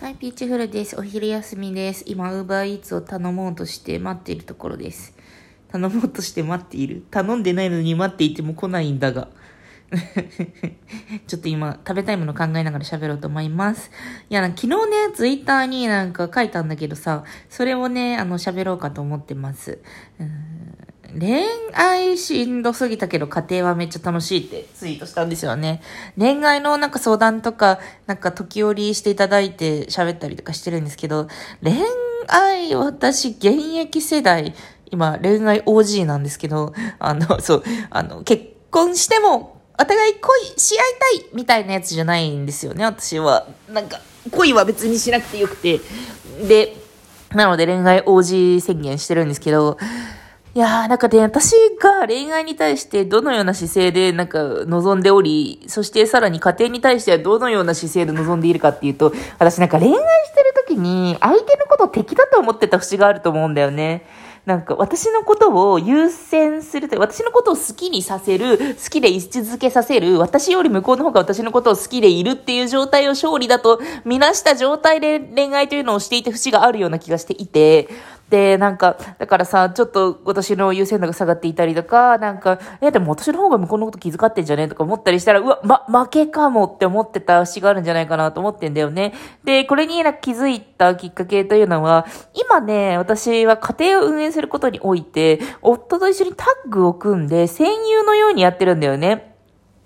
はい、ピーチフルです。お昼休みです。今、ウーバーイーツを頼もうとして待っているところです。頼もうとして待っている。頼んでないのに待っていても来ないんだが。ちょっと今、食べたいもの考えながら喋ろうと思います。いや、昨日ね、ツイッターになんか書いたんだけどさ、それをね、あの、喋ろうかと思ってます。うん恋愛しんどすぎたけど家庭はめっちゃ楽しいってツイートしたんですよね。恋愛のなんか相談とか、なんか時折していただいて喋ったりとかしてるんですけど、恋愛、私現役世代、今恋愛 OG なんですけど、あの、そう、あの、結婚してもお互い恋し合いたいみたいなやつじゃないんですよね、私は。なんか、恋は別にしなくてよくて。で、なので恋愛 OG 宣言してるんですけど、いやー、なんかね、私が恋愛に対してどのような姿勢でなんか望んでおり、そしてさらに家庭に対してはどのような姿勢で望んでいるかっていうと、私なんか恋愛してる時に相手のことを敵だと思ってた節があると思うんだよね。なんか私のことを優先するという、私のことを好きにさせる、好きで居続けさせる、私より向こうの方が私のことを好きでいるっていう状態を勝利だとみなした状態で恋愛というのをしていて節があるような気がしていて、で、なんか、だからさ、ちょっと私の優先度が下がっていたりとか、なんか、え、でも私の方が向こうのこと気遣ってんじゃねとか思ったりしたら、うわ、ま、負けかもって思ってた節があるんじゃないかなと思ってんだよね。で、これに気づいたきっかけというのは、今ね、私は家庭を運営することにおいて、夫と一緒にタッグを組んで、戦友のようにやってるんだよね。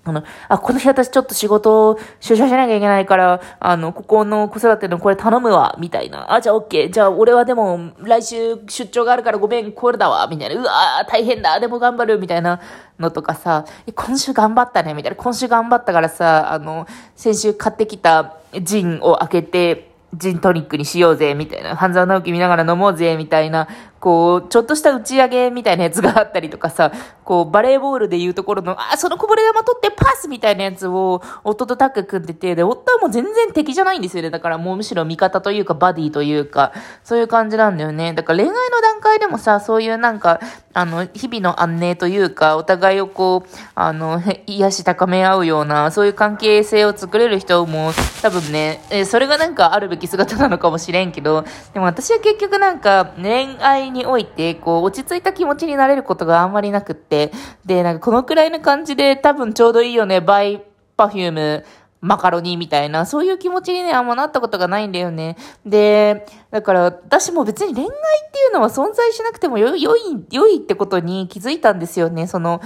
あの、あ、この日私ちょっと仕事を出社しなきゃいけないから、あの、ここの子育てのこれ頼むわ、みたいな。あ、じゃあ OK。じゃあ俺はでも来週出張があるからごめん、これだわ、みたいな。うわー、大変だ、でも頑張る、みたいなのとかさ、今週頑張ったね、みたいな。今週頑張ったからさ、あの、先週買ってきたジンを開けて、ジントニックにしようぜ、みたいな。半沢直樹見ながら飲もうぜ、みたいな。こう、ちょっとした打ち上げみたいなやつがあったりとかさ、こう、バレーボールでいうところの、あ、そのこぼれ玉取ってパスみたいなやつを、夫とタッグ組んでて、で、夫はもう全然敵じゃないんですよね。だからもうむしろ味方というか、バディというか、そういう感じなんだよね。だから恋愛の段階でもさ、そういうなんか、あの、日々の安寧というか、お互いをこう、あの、癒し高め合うような、そういう関係性を作れる人も、多分ね、えそれがなんかあるべき姿なのかもしれんけど、でも私は結局なんか、恋愛において、こう、落ち着いた気持ちになれることがあんまりなくって、で、なんかこのくらいの感じで多分ちょうどいいよね、バイパフューム、マカロニみたいな、そういう気持ちにね、あんまなったことがないんだよね。で、だから私も別に恋愛っていうのは存在しなくてもよ、良い、良いってことに気づいたんですよね。その、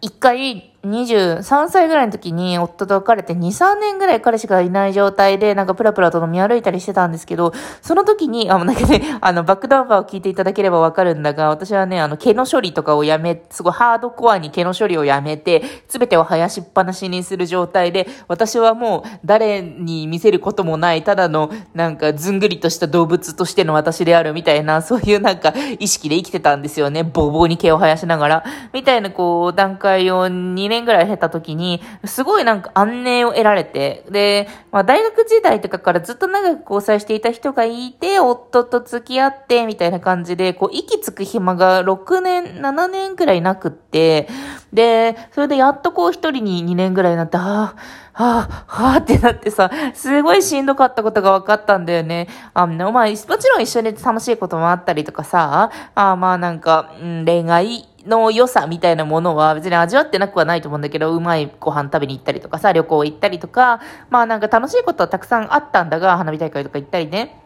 一回、23歳ぐらいの時に夫と別れて2、3年ぐらい彼氏がいない状態でなんかプラプラと飲み歩いたりしてたんですけど、その時に、あ、もうなんかね、あの、バックダンバーを聞いていただければわかるんだが、私はね、あの、毛の処理とかをやめ、すごいハードコアに毛の処理をやめて、すべてを生やしっぱなしにする状態で、私はもう誰に見せることもない、ただのなんかずんぐりとした動物としての私であるみたいな、そういうなんか意識で生きてたんですよね。ボーボーに毛を生やしながら。みたいなこう、段階を2年ぐらい経った時に、すごいなんか安寧を得られて、で、まあ大学時代とかからずっと長く交際していた人がいて、夫と付き合って、みたいな感じで、こう、息つく暇が6年、7年くらいなくって、で、それでやっとこう一人に2年ぐらいになって、ああ、はあ、はあってなってさ、すごいしんどかったことが分かったんだよね。あの、まあ、もちろん一緒に楽しいこともあったりとかさ、あまあなんか、うん、恋愛、の良さみたいなものは別に味わってなくはないと思うんだけど、うまいご飯食べに行ったりとかさ、旅行行ったりとか、まあなんか楽しいことはたくさんあったんだが、花火大会とか行ったりね。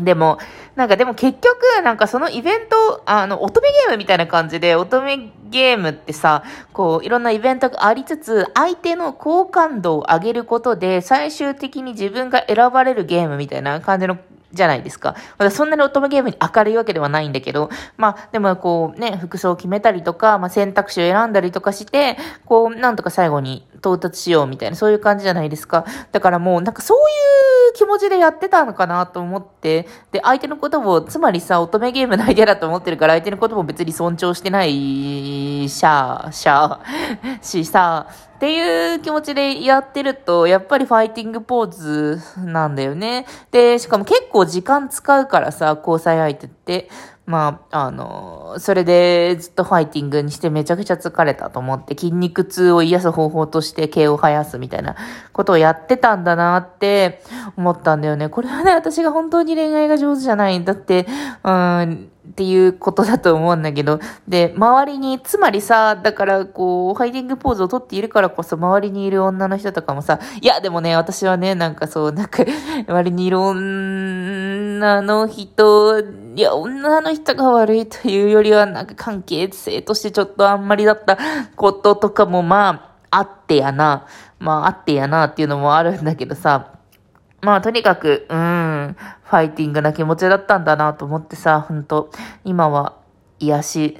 でも、なんかでも結局、なんかそのイベント、あの、乙女ゲームみたいな感じで、乙女ゲームってさ、こう、いろんなイベントがありつつ、相手の好感度を上げることで、最終的に自分が選ばれるゲームみたいな感じのじゃないですか。ま、だそんなに乙女ゲームに明るいわけではないんだけど、まあでもこうね、服装を決めたりとか、まあ選択肢を選んだりとかして、こうなんとか最後に到達しようみたいな、そういう感じじゃないですか。だからもうなんかそういういう気持ちでやってたのかなと思って、で、相手のことも、つまりさ、乙女ゲームの相手だと思ってるから、相手のことも別に尊重してないしゃ、しゃ、しさ、っていう気持ちでやってると、やっぱりファイティングポーズなんだよね。で、しかも結構時間使うからさ、交際相手って。まあ、あの、それでずっとファイティングにしてめちゃくちゃ疲れたと思って筋肉痛を癒す方法として毛を生やすみたいなことをやってたんだなって思ったんだよね。これはね、私が本当に恋愛が上手じゃないんだって、うん、っていうことだと思うんだけど、で、周りに、つまりさ、だから、こう、ハイディングポーズをとっているからこそ、周りにいる女の人とかもさ、いや、でもね、私はね、なんかそう、なんか、周りにいる女の人、いや、女の人が悪いというよりは、なんか関係性としてちょっとあんまりだったこととかも、まあ、あってやな。まあ、あってやなっていうのもあるんだけどさ、まあ、とにかく、うん、ファイティングな気持ちだったんだなと思ってさ、ほんと、今は癒し、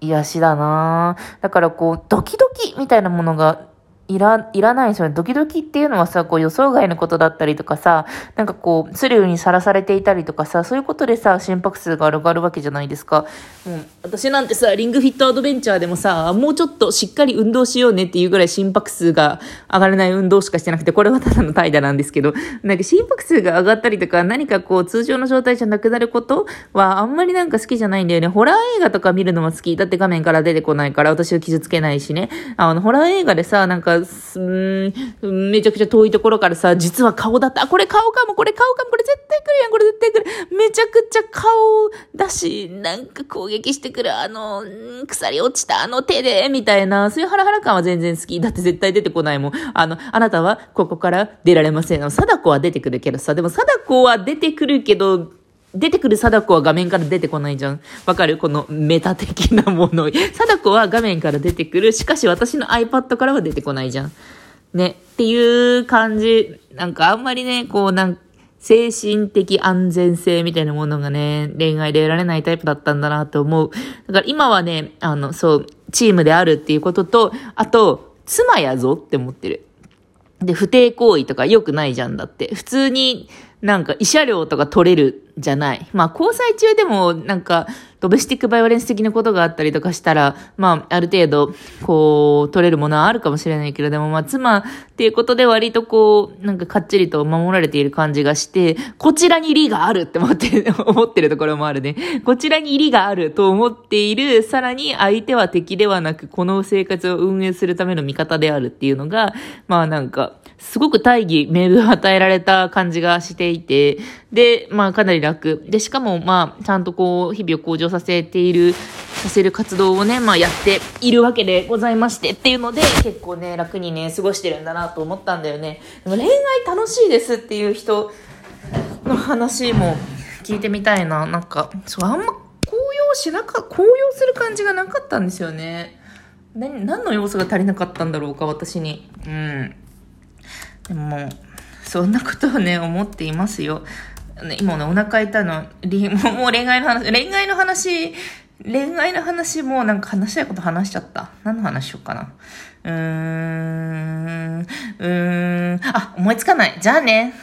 癒しだな。だからこう、ドキドキみたいなものがいら、いらないですよね。ドキドキっていうのはさ、こう予想外のことだったりとかさ、なんかこう、スリルにさらされていたりとかさ、そういうことでさ、心拍数が上がるわけじゃないですか。もう、私なんてさ、リングフィットアドベンチャーでもさ、もうちょっとしっかり運動しようねっていうぐらい心拍数が上がらない運動しかしてなくて、これはただの怠惰なんですけど、なんか心拍数が上がったりとか、何かこう、通常の状態じゃなくなることは、あんまりなんか好きじゃないんだよね。ホラー映画とか見るのは好き。だって画面から出てこないから、私を傷つけないしね。あの、ホラー映画でさ、なんか、うん、めちゃくちゃ遠いところからさ、実は顔だった。あ、これ顔かも、これ顔かも、これ絶対来るやん、これ絶対来る。めちゃくちゃ顔だし、なんか攻撃してくる、あの、鎖落ちたあの手で、みたいな、そういうハラハラ感は全然好き。だって絶対出てこないもん。あの、あなたはここから出られませんの。貞子は出てくるけどさ、でも貞子は出てくるけど、出てくる貞子は画面から出てこないじゃん。わかる？このメタ的なもの。貞子は画面から出てくる。しかし私の iPad からは出てこないじゃん。ね。っていう感じ。なんかあんまりね、こうなん精神的安全性みたいなものがね、恋愛で得られないタイプだったんだなと思う。だから今はね、あの、そう、チームであるっていうことと、あと、妻やぞって思ってる。で、不貞行為とか良くないじゃんだって。普通になんか慰謝料とか取れるじゃない。まあ、交際中でも、なんか、ドメスティックバイオレンス的なことがあったりとかしたら、まあ、ある程度、こう、取れるものはあるかもしれないけれど、もまあ、妻っていうことで割とこう、なんかかっちりと守られている感じがして、こちらに利があるって思って、思ってるところもあるね。こちらに利があると思っている、さらに相手は敵ではなく、この生活を運営するための味方であるっていうのが、まあなんか、すごく大義名分与えられた感じがしていて、で、まあかなり楽。で、しかもまあ、ちゃんとこう、日々を向上させている、させる活動をね、まあやっているわけでございましてっていうので、結構ね、楽にね、過ごしてるんだなと思ったんだよね。でも恋愛楽しいですっていう人の話も聞いてみたいな。なんか、そう、あんま高揚しなか、高揚する感じがなかったんですよね。何、何の要素が足りなかったんだろうか、私に。うん。でも、そんなことをね、思っていますよ。今ね、お腹痛いの、もう恋愛の話、恋愛の話、恋愛の話もなんか話したいこと話しちゃった。何の話しようかな。うーん、うーん、あ、思いつかない。じゃあね。